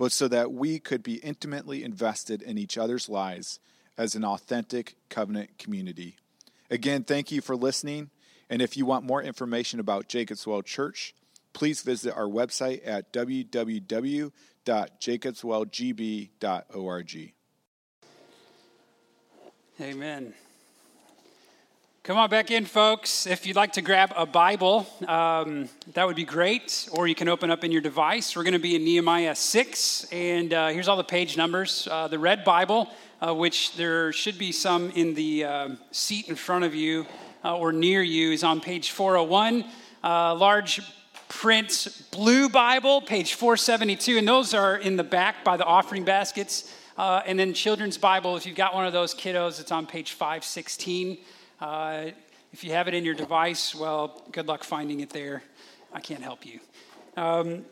but so that we could be intimately invested in each other's lives as an authentic covenant community. Again, thank you for listening. And if you want more information about Jacob's Well Church, please visit our website at www.jacobswellgb.org. Amen. Come on back in, folks. If you'd like to grab a Bible, um, that would be great. Or you can open up in your device. We're going to be in Nehemiah 6. And uh, here's all the page numbers. Uh, the red Bible, uh, which there should be some in the um, seat in front of you uh, or near you, is on page 401. Uh, large print blue Bible, page 472. And those are in the back by the offering baskets. Uh, and then children's Bible, if you've got one of those kiddos, it's on page 516. Uh, if you have it in your device, well, good luck finding it there. I can't help you. Um,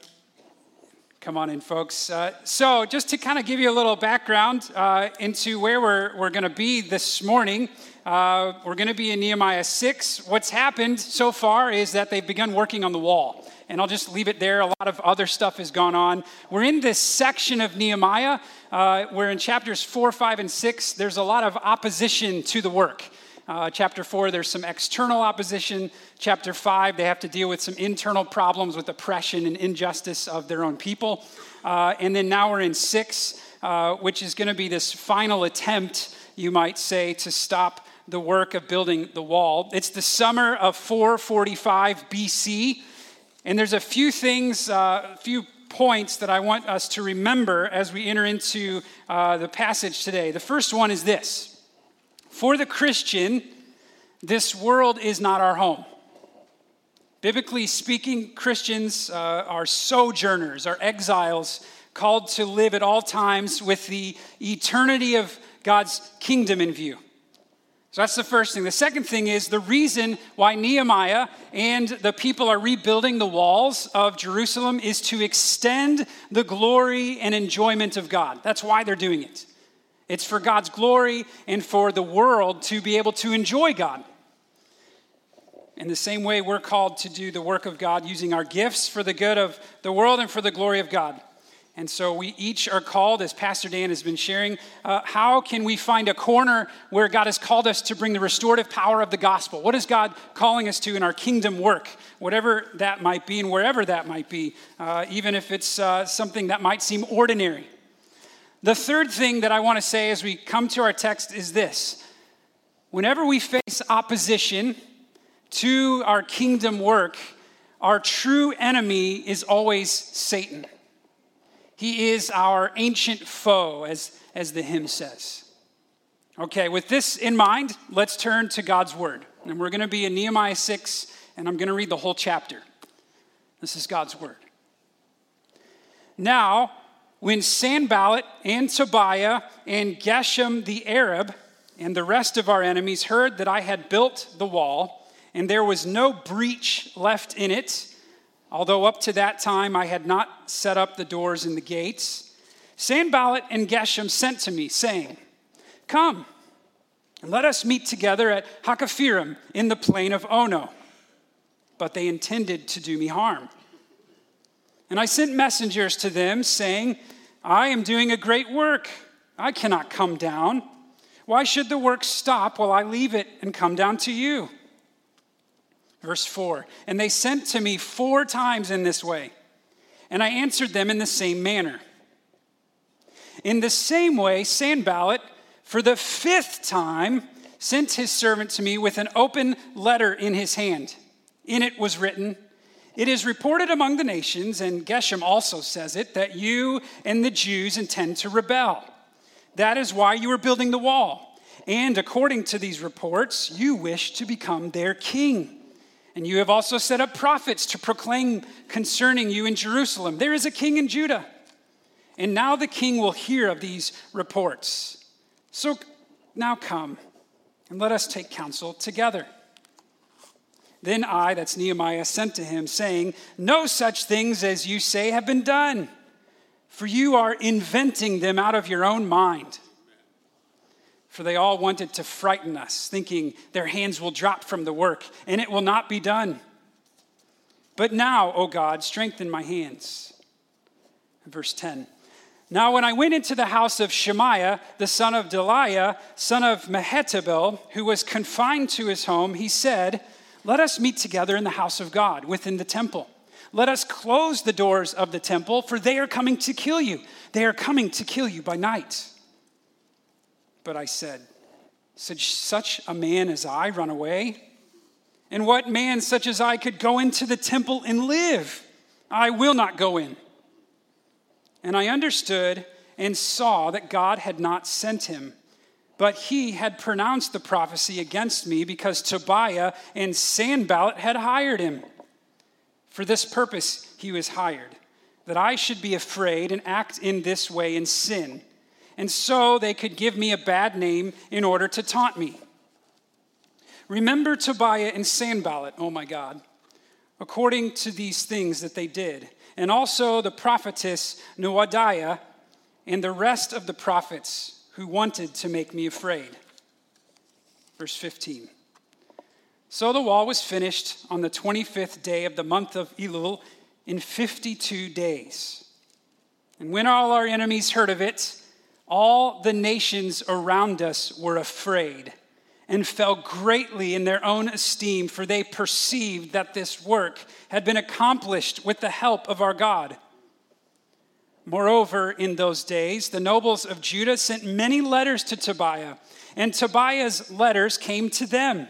come on in, folks. Uh, so, just to kind of give you a little background uh, into where we're, we're going to be this morning, uh, we're going to be in Nehemiah 6. What's happened so far is that they've begun working on the wall. And I'll just leave it there. A lot of other stuff has gone on. We're in this section of Nehemiah uh, where in chapters 4, 5, and 6, there's a lot of opposition to the work. Uh, chapter 4, there's some external opposition. Chapter 5, they have to deal with some internal problems with oppression and injustice of their own people. Uh, and then now we're in 6, uh, which is going to be this final attempt, you might say, to stop the work of building the wall. It's the summer of 445 BC. And there's a few things, a uh, few points that I want us to remember as we enter into uh, the passage today. The first one is this for the Christian, this world is not our home. Biblically speaking, Christians uh, are sojourners, are exiles, called to live at all times with the eternity of God's kingdom in view. So that's the first thing. The second thing is the reason why Nehemiah and the people are rebuilding the walls of Jerusalem is to extend the glory and enjoyment of God. That's why they're doing it. It's for God's glory and for the world to be able to enjoy God. In the same way, we're called to do the work of God using our gifts for the good of the world and for the glory of God. And so we each are called, as Pastor Dan has been sharing, uh, how can we find a corner where God has called us to bring the restorative power of the gospel? What is God calling us to in our kingdom work? Whatever that might be and wherever that might be, uh, even if it's uh, something that might seem ordinary. The third thing that I want to say as we come to our text is this whenever we face opposition to our kingdom work, our true enemy is always Satan. He is our ancient foe, as, as the hymn says. Okay, with this in mind, let's turn to God's word. And we're going to be in Nehemiah 6, and I'm going to read the whole chapter. This is God's word. Now, when Sanballat and Tobiah and Geshem the Arab and the rest of our enemies heard that I had built the wall, and there was no breach left in it, although up to that time I had not set up the doors and the gates, Sanballat and Geshem sent to me, saying, Come, and let us meet together at Hakkephirim in the plain of Ono. But they intended to do me harm. And I sent messengers to them, saying, I am doing a great work. I cannot come down. Why should the work stop while I leave it and come down to you? Verse 4 And they sent to me four times in this way, and I answered them in the same manner. In the same way, Sanballat, for the fifth time, sent his servant to me with an open letter in his hand. In it was written, it is reported among the nations, and Geshem also says it, that you and the Jews intend to rebel. That is why you are building the wall. And according to these reports, you wish to become their king. And you have also set up prophets to proclaim concerning you in Jerusalem there is a king in Judah. And now the king will hear of these reports. So now come and let us take counsel together. Then I, that's Nehemiah, sent to him, saying, No such things as you say have been done, for you are inventing them out of your own mind. For they all wanted to frighten us, thinking their hands will drop from the work, and it will not be done. But now, O God, strengthen my hands. Verse 10. Now, when I went into the house of Shemaiah, the son of Delaiah, son of Mehetabel, who was confined to his home, he said, Let us meet together in the house of God, within the temple. Let us close the doors of the temple, for they are coming to kill you. They are coming to kill you by night. But I said, Such, a man as I run away? And what man such as I could go into the temple and live? I will not go in. And I understood and saw that God had not sent him. But he had pronounced the prophecy against me because Tobiah and Sanballat had hired him. For this purpose he was hired, that I should be afraid and act in this way in sin. And so they could give me a bad name in order to taunt me. Remember Tobiah and Sanballat, oh my God, according to these things that they did and also the prophetess Noadiah and the rest of the prophets who wanted to make me afraid. Verse 15. So the wall was finished on the 25th day of the month of Elul in 52 days. And when all our enemies heard of it, all the nations around us were afraid and fell greatly in their own esteem, for they perceived that this work had been accomplished with the help of our God. Moreover, in those days, the nobles of Judah sent many letters to Tobiah, and Tobiah's letters came to them.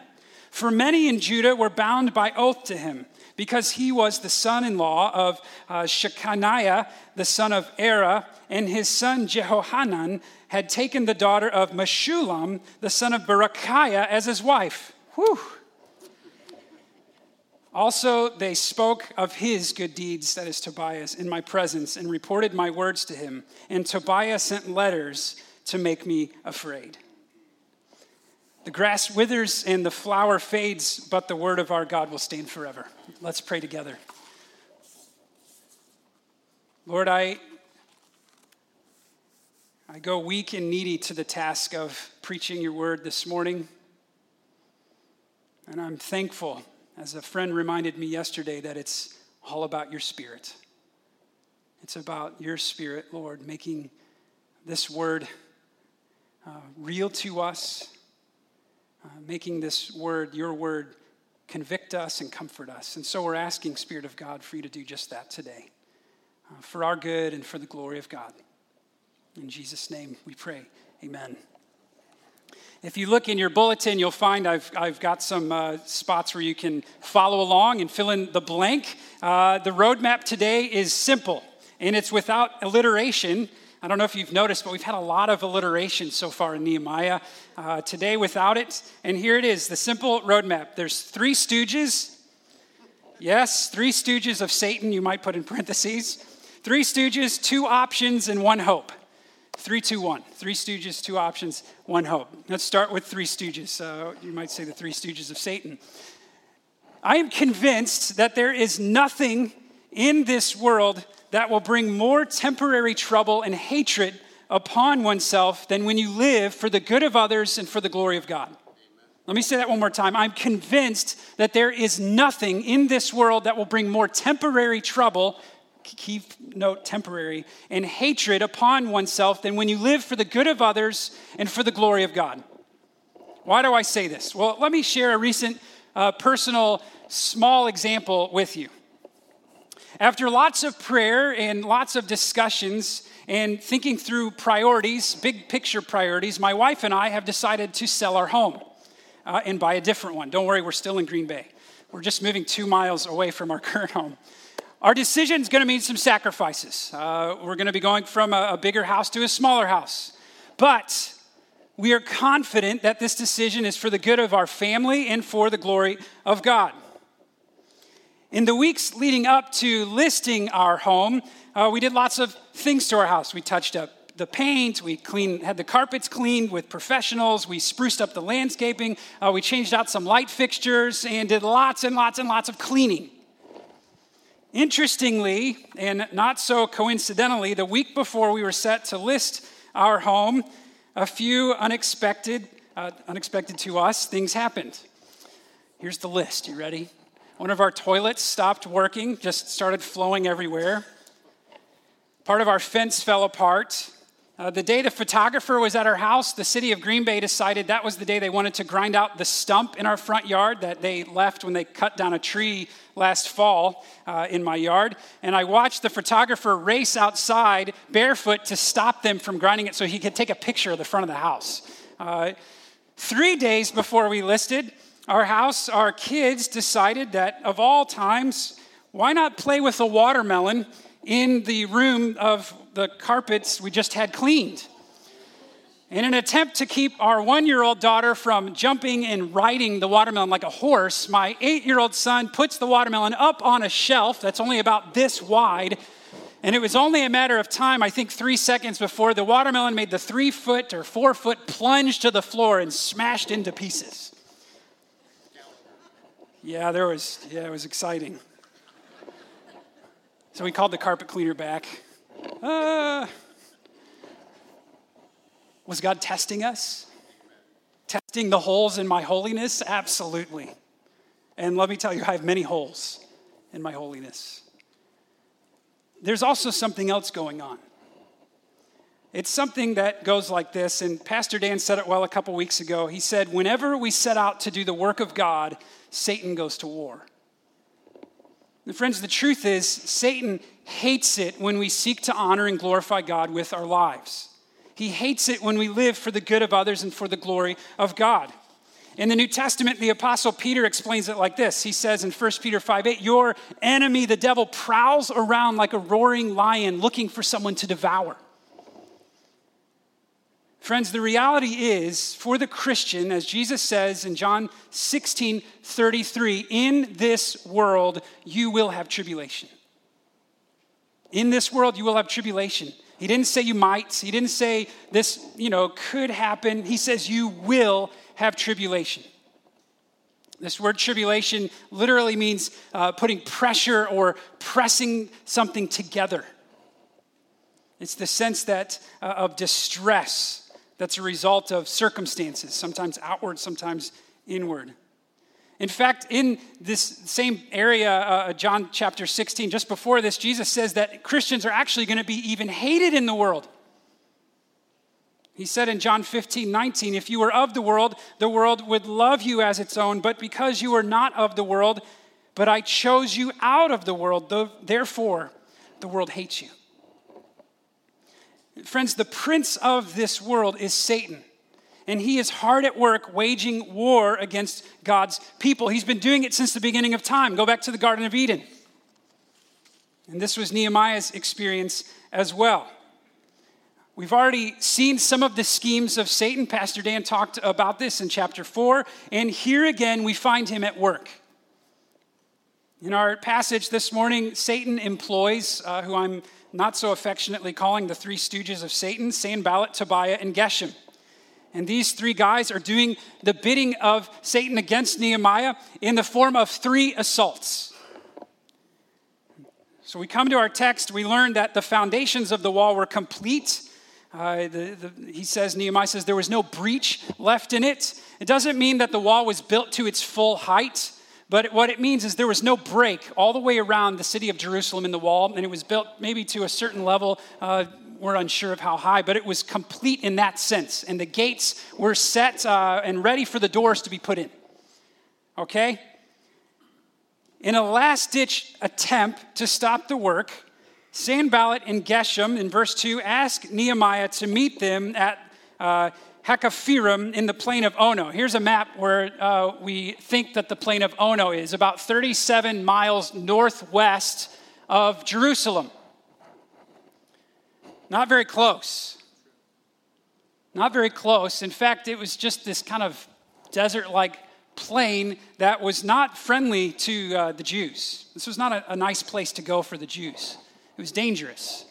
For many in Judah were bound by oath to him, because he was the son in law of uh, Shechaniah, the son of Arah, and his son Jehohanan had taken the daughter of Meshullam, the son of Berechiah, as his wife. Whew. Also, they spoke of his good deeds, that is Tobias, in my presence, and reported my words to him. And Tobias sent letters to make me afraid. The grass withers and the flower fades, but the word of our God will stand forever. Let's pray together. Lord, I I go weak and needy to the task of preaching your word this morning. And I'm thankful, as a friend reminded me yesterday, that it's all about your spirit. It's about your spirit, Lord, making this word uh, real to us, uh, making this word, your word, convict us and comfort us. And so we're asking, Spirit of God, for you to do just that today, uh, for our good and for the glory of God. In Jesus' name we pray. Amen. If you look in your bulletin, you'll find I've, I've got some uh, spots where you can follow along and fill in the blank. Uh, the roadmap today is simple and it's without alliteration. I don't know if you've noticed, but we've had a lot of alliteration so far in Nehemiah. Uh, today, without it, and here it is the simple roadmap. There's three stooges. Yes, three stooges of Satan, you might put in parentheses. Three stooges, two options, and one hope. Three, two, one. Three Stooges, two options, one hope. Let's start with Three Stooges. Uh, you might say the Three Stooges of Satan. I am convinced that there is nothing in this world that will bring more temporary trouble and hatred upon oneself than when you live for the good of others and for the glory of God. Let me say that one more time. I'm convinced that there is nothing in this world that will bring more temporary trouble keep note temporary, and hatred upon oneself than when you live for the good of others and for the glory of God. Why do I say this? Well, let me share a recent uh, personal small example with you. After lots of prayer and lots of discussions and thinking through priorities, big picture priorities, my wife and I have decided to sell our home uh, and buy a different one. Don't worry, we're still in Green Bay. We're just moving two miles away from our current home. Our decision is going to mean some sacrifices. Uh, we're going to be going from a, a bigger house to a smaller house. But we are confident that this decision is for the good of our family and for the glory of God. In the weeks leading up to listing our home, uh, we did lots of things to our house. We touched up the paint, we cleaned, had the carpets cleaned with professionals, we spruced up the landscaping, uh, we changed out some light fixtures, and did lots and lots and lots of cleaning. Interestingly, and not so coincidentally, the week before we were set to list our home, a few unexpected, uh, unexpected to us, things happened. Here's the list. You ready? One of our toilets stopped working, just started flowing everywhere. Part of our fence fell apart. Uh, the day the photographer was at our house, the city of Green Bay decided that was the day they wanted to grind out the stump in our front yard that they left when they cut down a tree last fall uh, in my yard. And I watched the photographer race outside barefoot to stop them from grinding it so he could take a picture of the front of the house. Uh, three days before we listed, our house, our kids decided that of all times, why not play with a watermelon in the room of the carpets we just had cleaned? In an attempt to keep our one year old daughter from jumping and riding the watermelon like a horse, my eight year old son puts the watermelon up on a shelf that's only about this wide. And it was only a matter of time, I think three seconds before the watermelon made the three foot or four foot plunge to the floor and smashed into pieces. Yeah, there was, yeah, it was exciting. So we called the carpet cleaner back. Uh, was God testing us? Testing the holes in my holiness? Absolutely. And let me tell you, I have many holes in my holiness. There's also something else going on. It's something that goes like this, and Pastor Dan said it well a couple weeks ago. He said, Whenever we set out to do the work of God, Satan goes to war. And friends, the truth is, Satan hates it when we seek to honor and glorify God with our lives. He hates it when we live for the good of others and for the glory of God. In the New Testament, the Apostle Peter explains it like this. He says in 1 Peter 5 8, Your enemy, the devil, prowls around like a roaring lion looking for someone to devour. Friends, the reality is for the Christian, as Jesus says in John 16 33, in this world you will have tribulation. In this world you will have tribulation. He didn't say you might, he didn't say this, you know, could happen. He says you will have tribulation. This word tribulation literally means uh, putting pressure or pressing something together. It's the sense that uh, of distress that's a result of circumstances, sometimes outward, sometimes inward. In fact, in this same area, uh, John chapter 16, just before this, Jesus says that Christians are actually going to be even hated in the world. He said in John 15, 19, if you were of the world, the world would love you as its own, but because you are not of the world, but I chose you out of the world, therefore the world hates you. Friends, the prince of this world is Satan. And he is hard at work waging war against God's people. He's been doing it since the beginning of time. Go back to the Garden of Eden. And this was Nehemiah's experience as well. We've already seen some of the schemes of Satan. Pastor Dan talked about this in chapter 4. And here again, we find him at work. In our passage this morning, Satan employs, uh, who I'm not so affectionately calling the three stooges of Satan, Sanballat, Tobiah, and Geshem. And these three guys are doing the bidding of Satan against Nehemiah in the form of three assaults. So we come to our text, we learn that the foundations of the wall were complete. Uh, the, the, he says, Nehemiah says, there was no breach left in it. It doesn't mean that the wall was built to its full height. But what it means is there was no break all the way around the city of Jerusalem in the wall, and it was built maybe to a certain level. Uh, we're unsure of how high, but it was complete in that sense. And the gates were set uh, and ready for the doors to be put in. Okay? In a last ditch attempt to stop the work, Sanballat and Geshem in verse 2 ask Nehemiah to meet them at uh, Hakkephirim in the plain of Ono. Here's a map where uh, we think that the plain of Ono is about 37 miles northwest of Jerusalem. Not very close. Not very close. In fact, it was just this kind of desert like plain that was not friendly to uh, the Jews. This was not a, a nice place to go for the Jews, it was dangerous.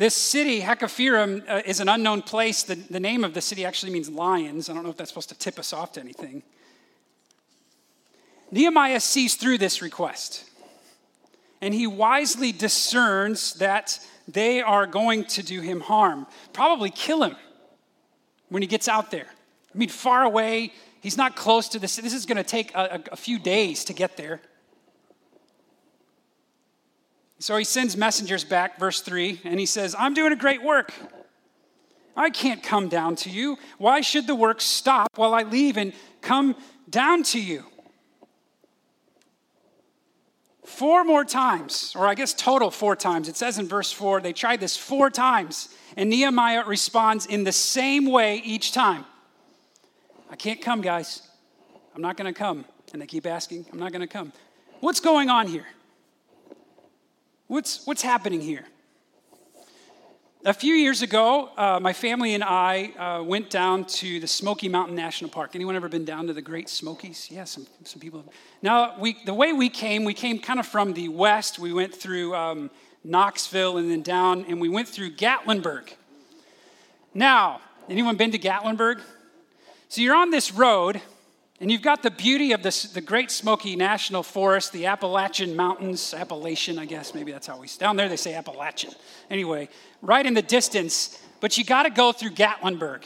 This city, Hakkephirim, uh, is an unknown place. The, the name of the city actually means lions. I don't know if that's supposed to tip us off to anything. Nehemiah sees through this request, and he wisely discerns that they are going to do him harm, probably kill him when he gets out there. I mean, far away, he's not close to this. This is going to take a, a few days to get there. So he sends messengers back, verse 3, and he says, I'm doing a great work. I can't come down to you. Why should the work stop while I leave and come down to you? Four more times, or I guess total four times. It says in verse 4, they tried this four times, and Nehemiah responds in the same way each time I can't come, guys. I'm not going to come. And they keep asking, I'm not going to come. What's going on here? What's, what's happening here? A few years ago, uh, my family and I uh, went down to the Smoky Mountain National Park. Anyone ever been down to the Great Smokies? Yeah, some, some people. Have. Now, we, the way we came, we came kind of from the west. We went through um, Knoxville and then down, and we went through Gatlinburg. Now, anyone been to Gatlinburg? So you're on this road, and you've got the beauty of this, the Great Smoky National Forest, the Appalachian Mountains, Appalachian, I guess, maybe that's how we, down there they say Appalachian. Anyway, right in the distance, but you got to go through Gatlinburg.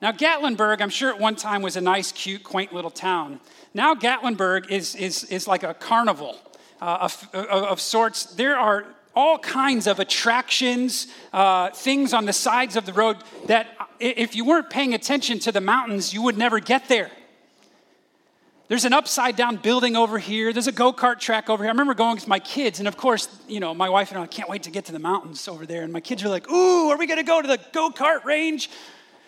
Now, Gatlinburg, I'm sure at one time was a nice, cute, quaint little town. Now, Gatlinburg is, is, is like a carnival uh, of, of, of sorts. There are all kinds of attractions, uh, things on the sides of the road that if you weren't paying attention to the mountains, you would never get there. There's an upside down building over here. There's a go kart track over here. I remember going with my kids, and of course, you know, my wife and I can't wait to get to the mountains over there. And my kids are like, Ooh, are we going to go to the go kart range?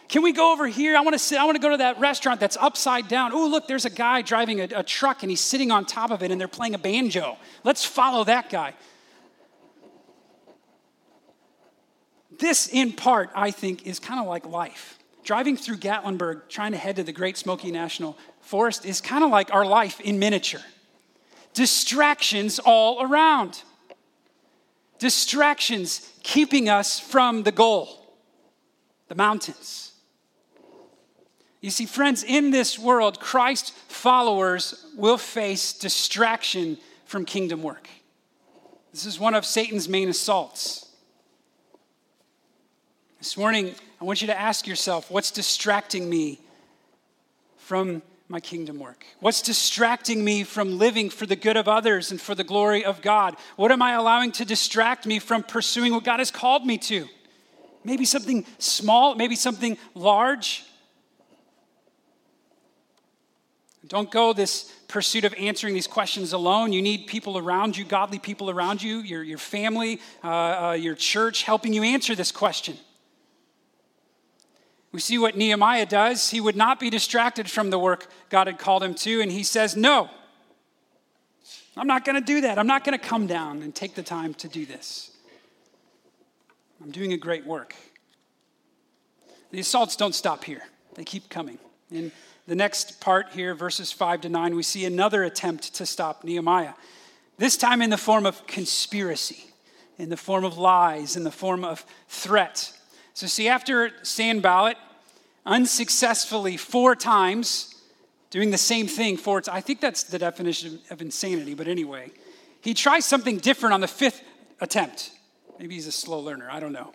Can we go over here? I want to sit. I want to go to that restaurant that's upside down. Oh, look, there's a guy driving a, a truck and he's sitting on top of it and they're playing a banjo. Let's follow that guy. This, in part, I think, is kind of like life. Driving through Gatlinburg, trying to head to the Great Smoky National forest is kind of like our life in miniature. Distractions all around. Distractions keeping us from the goal, the mountains. You see, friends, in this world, Christ followers will face distraction from kingdom work. This is one of Satan's main assaults. This morning, I want you to ask yourself what's distracting me from my kingdom work? What's distracting me from living for the good of others and for the glory of God? What am I allowing to distract me from pursuing what God has called me to? Maybe something small, maybe something large. Don't go this pursuit of answering these questions alone. You need people around you, godly people around you, your, your family, uh, uh, your church, helping you answer this question. We see what Nehemiah does. He would not be distracted from the work God had called him to, and he says, No, I'm not going to do that. I'm not going to come down and take the time to do this. I'm doing a great work. The assaults don't stop here, they keep coming. In the next part here, verses 5 to 9, we see another attempt to stop Nehemiah, this time in the form of conspiracy, in the form of lies, in the form of threat. So, see, after Sanballat unsuccessfully four times, doing the same thing four times, I think that's the definition of insanity, but anyway, he tries something different on the fifth attempt. Maybe he's a slow learner, I don't know.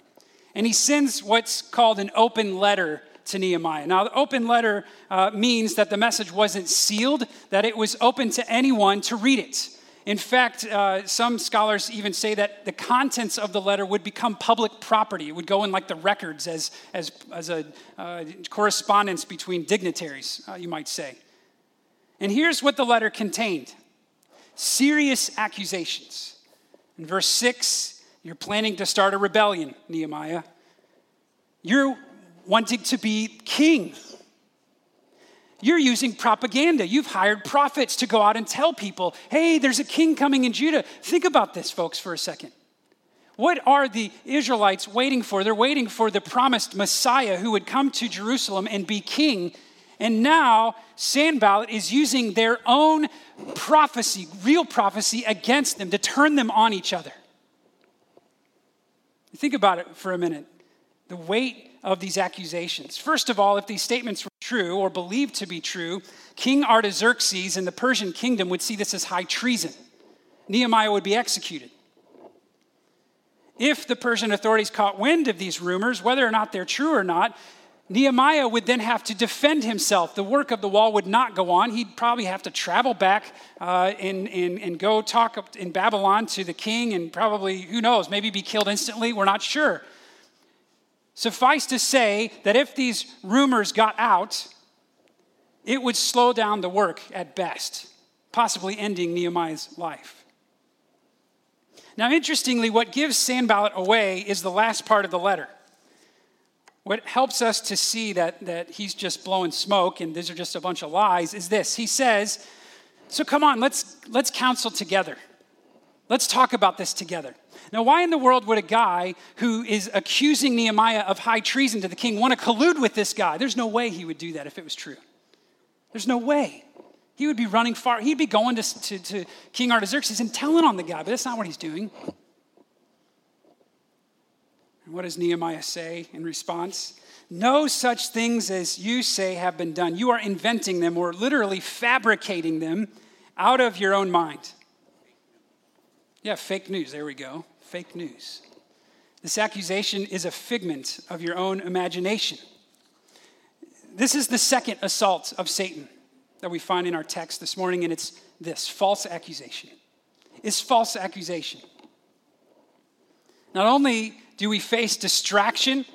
And he sends what's called an open letter to Nehemiah. Now, the open letter uh, means that the message wasn't sealed, that it was open to anyone to read it. In fact, uh, some scholars even say that the contents of the letter would become public property. It would go in like the records as, as, as a uh, correspondence between dignitaries, uh, you might say. And here's what the letter contained serious accusations. In verse 6, you're planning to start a rebellion, Nehemiah. You're wanting to be king. You're using propaganda. You've hired prophets to go out and tell people, hey, there's a king coming in Judah. Think about this, folks, for a second. What are the Israelites waiting for? They're waiting for the promised Messiah who would come to Jerusalem and be king. And now Sanballat is using their own prophecy, real prophecy, against them to turn them on each other. Think about it for a minute the weight of these accusations. First of all, if these statements true or believed to be true, King Artaxerxes and the Persian kingdom would see this as high treason. Nehemiah would be executed. If the Persian authorities caught wind of these rumors, whether or not they're true or not, Nehemiah would then have to defend himself. The work of the wall would not go on. He'd probably have to travel back uh, and, and, and go talk in Babylon to the king and probably, who knows, maybe be killed instantly. We're not sure. Suffice to say that if these rumors got out, it would slow down the work at best, possibly ending Nehemiah's life. Now, interestingly, what gives Sanballat away is the last part of the letter. What helps us to see that, that he's just blowing smoke and these are just a bunch of lies is this. He says, So come on, let's, let's counsel together. Let's talk about this together. Now, why in the world would a guy who is accusing Nehemiah of high treason to the king want to collude with this guy? There's no way he would do that if it was true. There's no way. He would be running far. He'd be going to, to, to King Artaxerxes and telling on the guy, but that's not what he's doing. And what does Nehemiah say in response? No such things as you say have been done. You are inventing them or literally fabricating them out of your own mind. Yeah, fake news. There we go. Fake news. This accusation is a figment of your own imagination. This is the second assault of Satan that we find in our text this morning, and it's this false accusation. It's false accusation. Not only do we face distraction,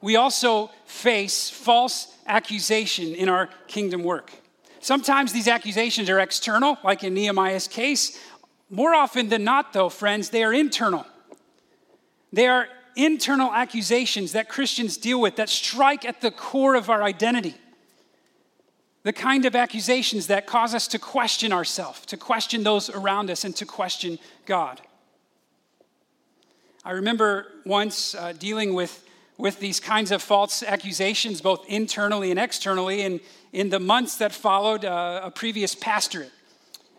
we also face false accusation in our kingdom work. Sometimes these accusations are external, like in Nehemiah's case. More often than not, though, friends, they are internal. They are internal accusations that Christians deal with that strike at the core of our identity. The kind of accusations that cause us to question ourselves, to question those around us, and to question God. I remember once uh, dealing with, with these kinds of false accusations, both internally and externally, and in the months that followed uh, a previous pastorate.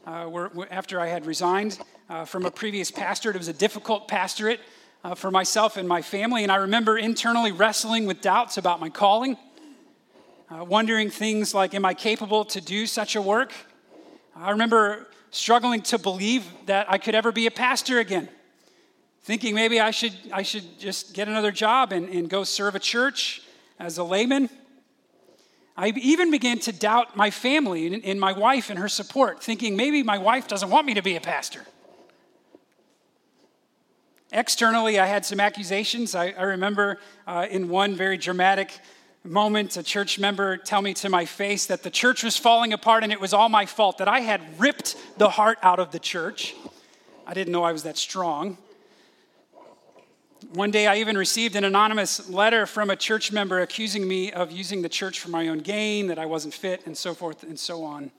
Uh, where, after I had resigned uh, from a previous pastorate, it was a difficult pastorate uh, for myself and my family. And I remember internally wrestling with doubts about my calling, uh, wondering things like, Am I capable to do such a work? I remember struggling to believe that I could ever be a pastor again, thinking maybe I should, I should just get another job and, and go serve a church as a layman. I even began to doubt my family and, and my wife and her support, thinking maybe my wife doesn't want me to be a pastor. Externally, I had some accusations. I, I remember uh, in one very dramatic moment, a church member tell me to my face that the church was falling apart and it was all my fault, that I had ripped the heart out of the church. I didn't know I was that strong. One day, I even received an anonymous letter from a church member accusing me of using the church for my own gain, that I wasn't fit, and so forth and so on.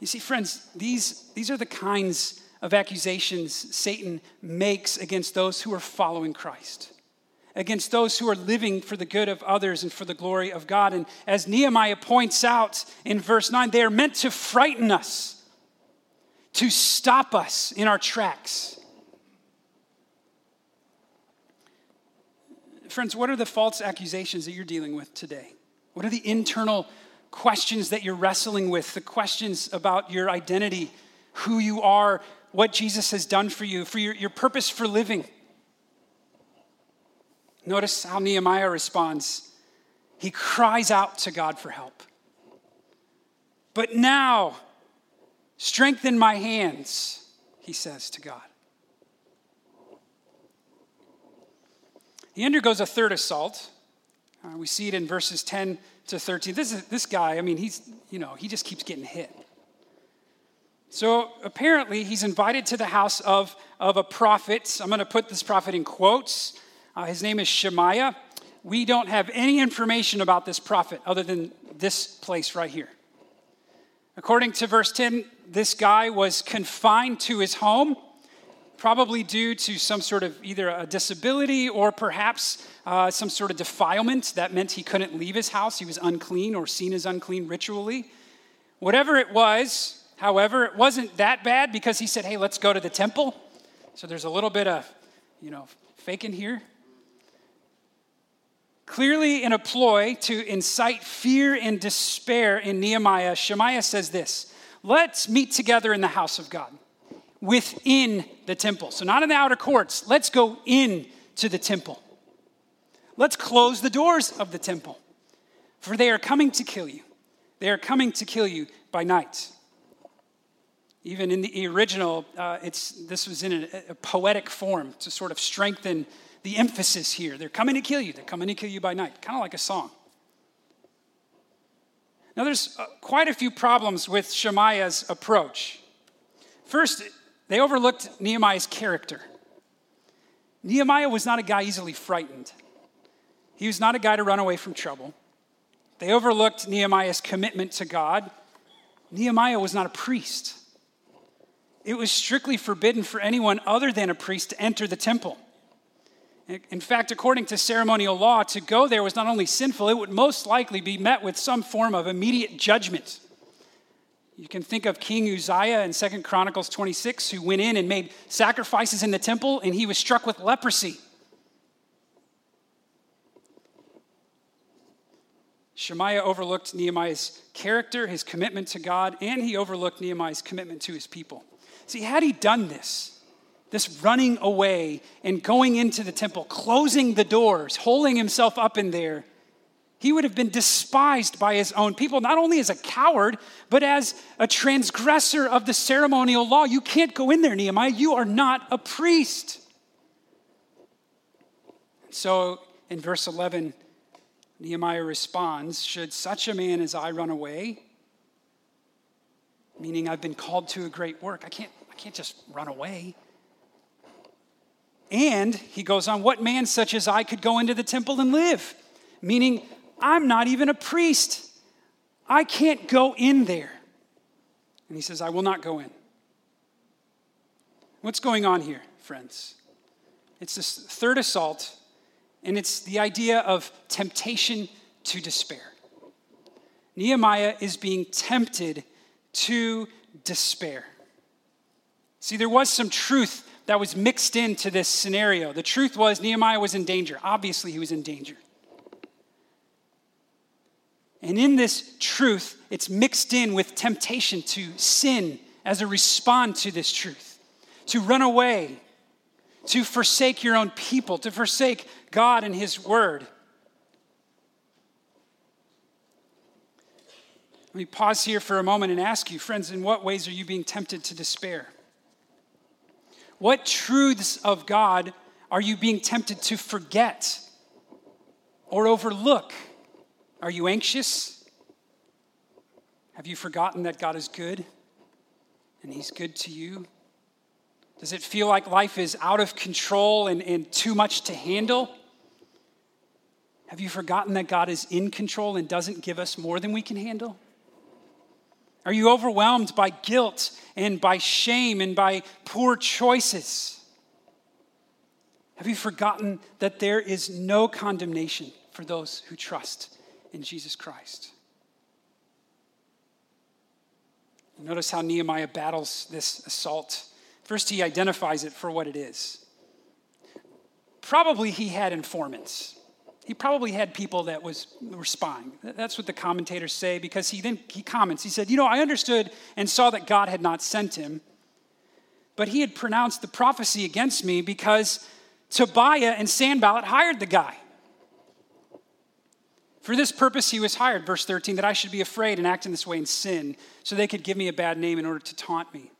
You see, friends, these, these are the kinds of accusations Satan makes against those who are following Christ, against those who are living for the good of others and for the glory of God. And as Nehemiah points out in verse 9, they are meant to frighten us, to stop us in our tracks. Friends, what are the false accusations that you're dealing with today? What are the internal questions that you're wrestling with? The questions about your identity, who you are, what Jesus has done for you, for your, your purpose for living. Notice how Nehemiah responds. He cries out to God for help. But now, strengthen my hands, he says to God. He undergoes a third assault. Uh, we see it in verses 10 to 13. This, is, this guy, I mean, he's, you know, he just keeps getting hit. So apparently, he's invited to the house of, of a prophet. I'm going to put this prophet in quotes. Uh, his name is Shemaiah. We don't have any information about this prophet other than this place right here. According to verse 10, this guy was confined to his home probably due to some sort of either a disability or perhaps uh, some sort of defilement that meant he couldn't leave his house. He was unclean or seen as unclean ritually. Whatever it was, however, it wasn't that bad because he said, hey, let's go to the temple. So there's a little bit of, you know, faking here. Clearly, in a ploy to incite fear and despair in Nehemiah, Shemaiah says this Let's meet together in the house of God within the temple. So, not in the outer courts. Let's go in to the temple. Let's close the doors of the temple, for they are coming to kill you. They are coming to kill you by night. Even in the original, uh, it's, this was in a, a poetic form to sort of strengthen the emphasis here. They're coming to kill you. They're coming to kill you by night, kind of like a song. Now, there's uh, quite a few problems with Shemaiah's approach. First, they overlooked Nehemiah's character. Nehemiah was not a guy easily frightened, he was not a guy to run away from trouble. They overlooked Nehemiah's commitment to God. Nehemiah was not a priest. It was strictly forbidden for anyone other than a priest to enter the temple. In fact, according to ceremonial law, to go there was not only sinful, it would most likely be met with some form of immediate judgment. You can think of King Uzziah in Second Chronicles 26, who went in and made sacrifices in the temple, and he was struck with leprosy. Shemaiah overlooked Nehemiah's character, his commitment to God, and he overlooked Nehemiah's commitment to his people. See, had he done this, this running away and going into the temple, closing the doors, holding himself up in there, he would have been despised by his own people, not only as a coward, but as a transgressor of the ceremonial law. You can't go in there, Nehemiah. You are not a priest. So in verse 11, Nehemiah responds Should such a man as I run away? Meaning, I've been called to a great work. I can't, I can't just run away. And he goes on, What man such as I could go into the temple and live? Meaning, I'm not even a priest. I can't go in there. And he says, I will not go in. What's going on here, friends? It's this third assault, and it's the idea of temptation to despair. Nehemiah is being tempted to despair. See, there was some truth that was mixed into this scenario. The truth was Nehemiah was in danger. Obviously, he was in danger. And in this truth, it's mixed in with temptation to sin as a response to this truth, to run away, to forsake your own people, to forsake God and His Word. Let me pause here for a moment and ask you, friends, in what ways are you being tempted to despair? What truths of God are you being tempted to forget or overlook? Are you anxious? Have you forgotten that God is good and He's good to you? Does it feel like life is out of control and, and too much to handle? Have you forgotten that God is in control and doesn't give us more than we can handle? Are you overwhelmed by guilt and by shame and by poor choices? Have you forgotten that there is no condemnation for those who trust in Jesus Christ. Notice how Nehemiah battles this assault. First, he identifies it for what it is. Probably he had informants. He probably had people that was, were spying. That's what the commentators say because he then he comments. He said, You know, I understood and saw that God had not sent him, but he had pronounced the prophecy against me because Tobiah and Sanballat hired the guy. For this purpose he was hired, verse 13, that I should be afraid and act in this way in sin, so they could give me a bad name in order to taunt me.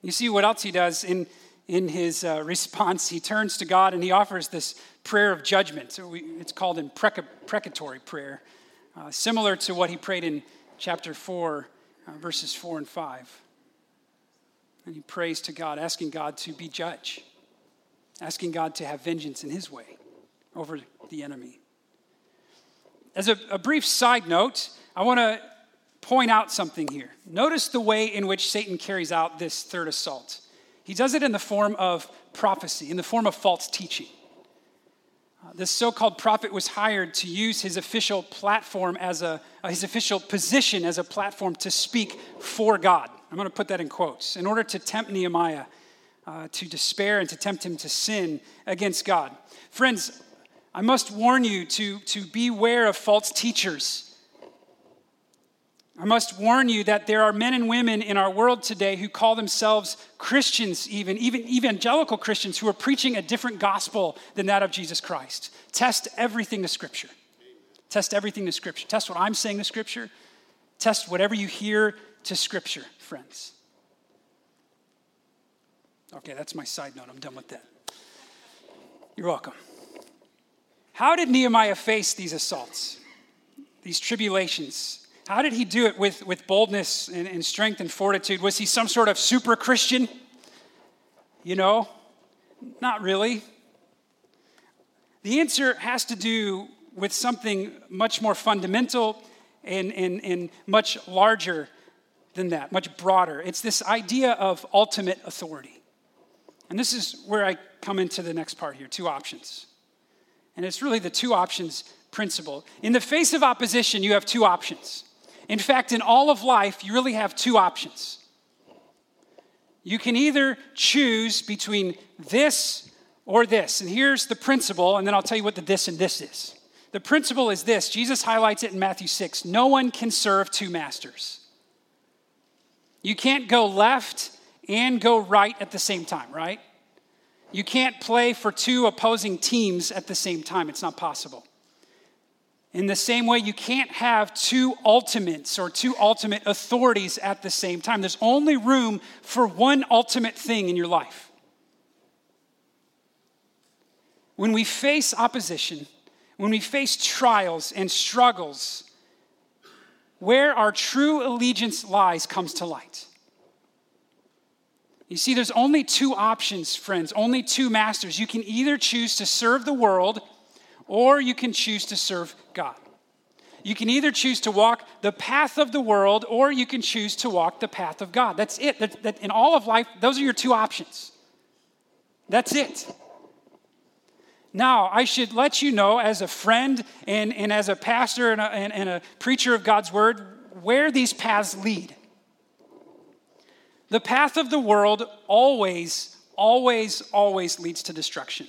You see what else he does in, in his uh, response? He turns to God and he offers this prayer of judgment. So it's called imprecatory prayer, uh, similar to what he prayed in chapter 4, uh, verses 4 and 5. And he prays to God, asking God to be judge, asking God to have vengeance in his way over the enemy. As a, a brief side note, I want to point out something here. Notice the way in which Satan carries out this third assault. He does it in the form of prophecy, in the form of false teaching. Uh, this so called prophet was hired to use his official platform as a, uh, his official position as a platform to speak for God. I'm going to put that in quotes. In order to tempt Nehemiah uh, to despair and to tempt him to sin against God. Friends, I must warn you to, to beware of false teachers. I must warn you that there are men and women in our world today who call themselves Christians, even, even evangelical Christians, who are preaching a different gospel than that of Jesus Christ. Test everything to Scripture. Test everything to Scripture. Test what I'm saying to Scripture. Test whatever you hear to Scripture, friends. Okay, that's my side note. I'm done with that. You're welcome. How did Nehemiah face these assaults, these tribulations? How did he do it with, with boldness and, and strength and fortitude? Was he some sort of super Christian? You know, not really. The answer has to do with something much more fundamental and, and, and much larger than that, much broader. It's this idea of ultimate authority. And this is where I come into the next part here two options. And it's really the two options principle. In the face of opposition, you have two options. In fact, in all of life, you really have two options. You can either choose between this or this. And here's the principle, and then I'll tell you what the this and this is. The principle is this Jesus highlights it in Matthew 6 no one can serve two masters. You can't go left and go right at the same time, right? You can't play for two opposing teams at the same time. It's not possible. In the same way, you can't have two ultimates or two ultimate authorities at the same time. There's only room for one ultimate thing in your life. When we face opposition, when we face trials and struggles, where our true allegiance lies comes to light. You see, there's only two options, friends, only two masters. You can either choose to serve the world or you can choose to serve God. You can either choose to walk the path of the world or you can choose to walk the path of God. That's it. That, that in all of life, those are your two options. That's it. Now, I should let you know, as a friend and, and as a pastor and a, and, and a preacher of God's word, where these paths lead. The path of the world always, always, always leads to destruction.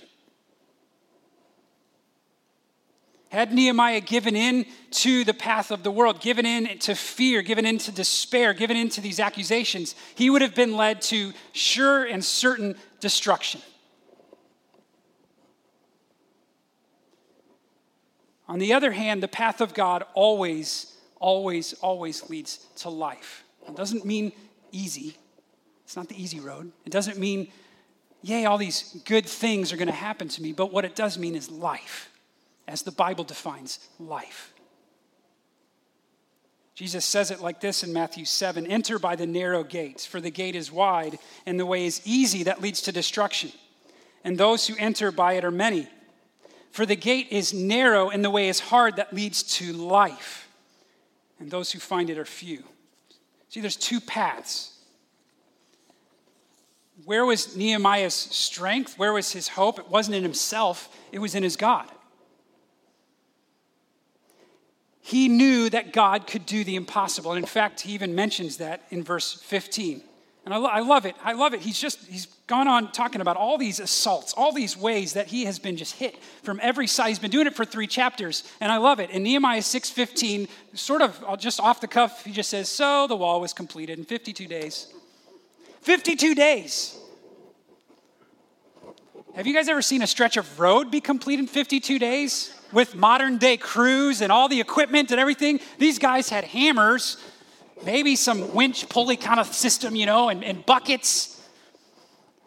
Had Nehemiah given in to the path of the world, given in to fear, given in to despair, given in to these accusations, he would have been led to sure and certain destruction. On the other hand, the path of God always, always, always leads to life. It doesn't mean easy, it's not the easy road. It doesn't mean, yay, all these good things are going to happen to me, but what it does mean is life, as the Bible defines life. Jesus says it like this in Matthew 7 Enter by the narrow gate, for the gate is wide, and the way is easy that leads to destruction. And those who enter by it are many. For the gate is narrow, and the way is hard that leads to life. And those who find it are few. See, there's two paths where was Nehemiah's strength? Where was his hope? It wasn't in himself, it was in his God. He knew that God could do the impossible. And in fact, he even mentions that in verse 15. And I, lo- I love it. I love it. He's just, he's gone on talking about all these assaults, all these ways that he has been just hit from every side. He's been doing it for three chapters. And I love it. In Nehemiah 6.15, sort of uh, just off the cuff, he just says, so the wall was completed in 52 days. 52 days. Have you guys ever seen a stretch of road be complete in 52 days with modern day crews and all the equipment and everything? These guys had hammers, maybe some winch pulley kind of system, you know, and, and buckets.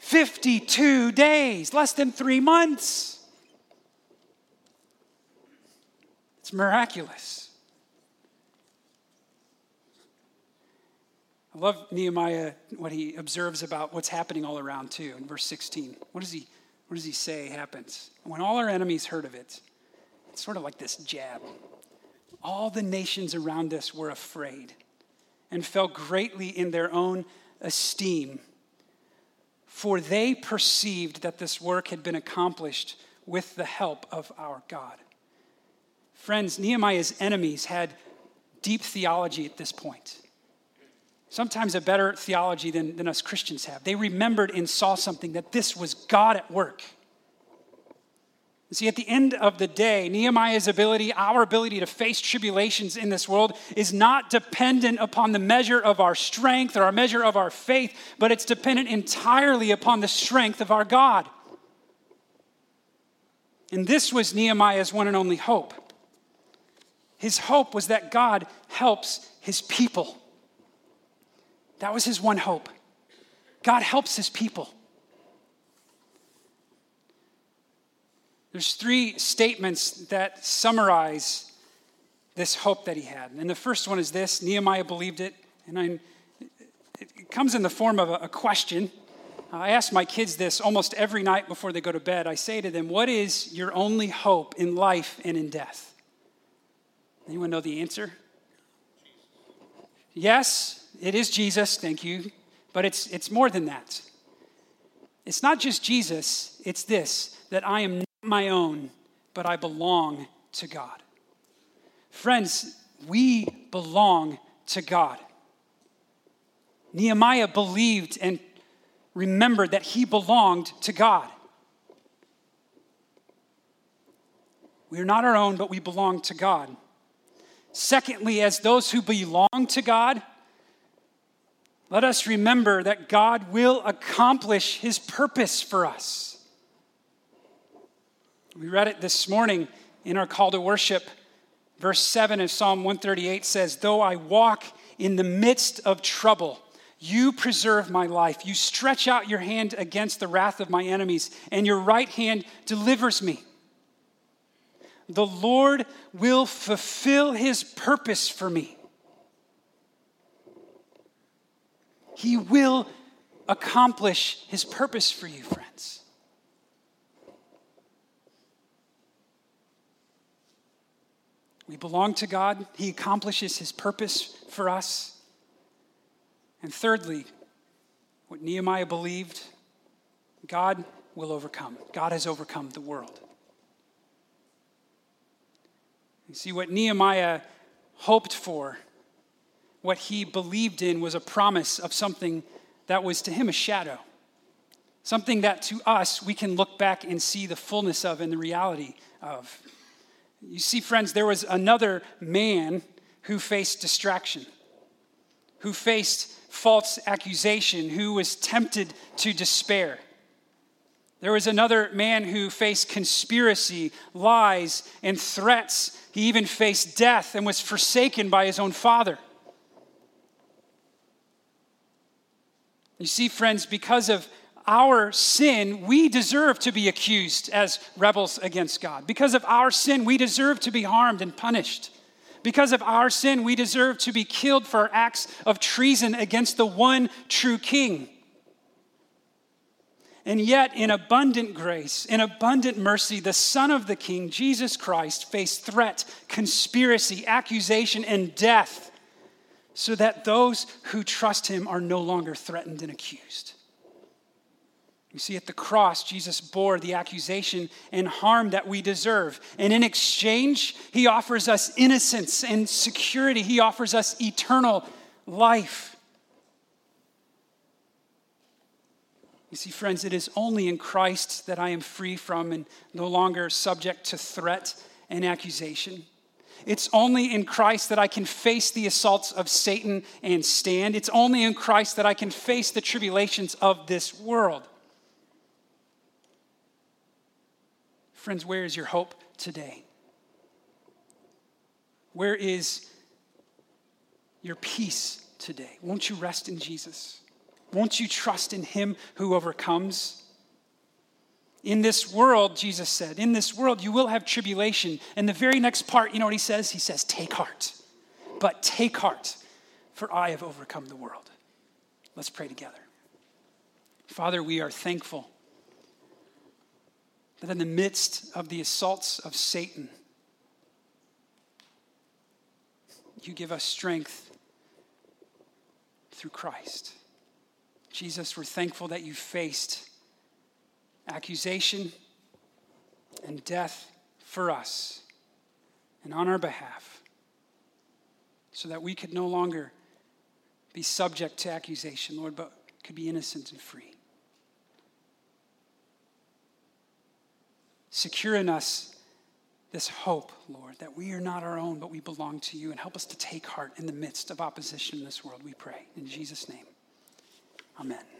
52 days, less than three months. It's miraculous. Love Nehemiah, what he observes about what's happening all around, too, in verse 16. What does he, what does he say happens? When all our enemies heard of it, it's sort of like this jab. All the nations around us were afraid and fell greatly in their own esteem. for they perceived that this work had been accomplished with the help of our God. Friends, Nehemiah's enemies had deep theology at this point. Sometimes a better theology than, than us Christians have. They remembered and saw something that this was God at work. See, at the end of the day, Nehemiah's ability, our ability to face tribulations in this world, is not dependent upon the measure of our strength or our measure of our faith, but it's dependent entirely upon the strength of our God. And this was Nehemiah's one and only hope. His hope was that God helps his people. That was his one hope. God helps his people. There's three statements that summarize this hope that he had. And the first one is this Nehemiah believed it. And I'm, it comes in the form of a, a question. I ask my kids this almost every night before they go to bed. I say to them, What is your only hope in life and in death? Anyone know the answer? Yes, it is Jesus, thank you. But it's, it's more than that. It's not just Jesus, it's this that I am not my own, but I belong to God. Friends, we belong to God. Nehemiah believed and remembered that he belonged to God. We are not our own, but we belong to God. Secondly, as those who belong to God, let us remember that God will accomplish his purpose for us. We read it this morning in our call to worship. Verse 7 of Psalm 138 says, Though I walk in the midst of trouble, you preserve my life. You stretch out your hand against the wrath of my enemies, and your right hand delivers me. The Lord will fulfill his purpose for me. He will accomplish his purpose for you, friends. We belong to God, He accomplishes His purpose for us. And thirdly, what Nehemiah believed God will overcome. God has overcome the world. You see, what Nehemiah hoped for, what he believed in, was a promise of something that was to him a shadow. Something that to us we can look back and see the fullness of and the reality of. You see, friends, there was another man who faced distraction, who faced false accusation, who was tempted to despair. There was another man who faced conspiracy, lies, and threats. He even faced death and was forsaken by his own father. You see, friends, because of our sin, we deserve to be accused as rebels against God. Because of our sin, we deserve to be harmed and punished. Because of our sin, we deserve to be killed for our acts of treason against the one true King. And yet, in abundant grace, in abundant mercy, the Son of the King, Jesus Christ, faced threat, conspiracy, accusation, and death so that those who trust him are no longer threatened and accused. You see, at the cross, Jesus bore the accusation and harm that we deserve. And in exchange, he offers us innocence and security, he offers us eternal life. You see, friends, it is only in Christ that I am free from and no longer subject to threat and accusation. It's only in Christ that I can face the assaults of Satan and stand. It's only in Christ that I can face the tribulations of this world. Friends, where is your hope today? Where is your peace today? Won't you rest in Jesus? Won't you trust in Him who overcomes? In this world, Jesus said, in this world you will have tribulation. And the very next part, you know what He says? He says, Take heart. But take heart, for I have overcome the world. Let's pray together. Father, we are thankful that in the midst of the assaults of Satan, you give us strength through Christ. Jesus, we're thankful that you faced accusation and death for us and on our behalf so that we could no longer be subject to accusation, Lord, but could be innocent and free. Secure in us this hope, Lord, that we are not our own, but we belong to you, and help us to take heart in the midst of opposition in this world, we pray. In Jesus' name, amen.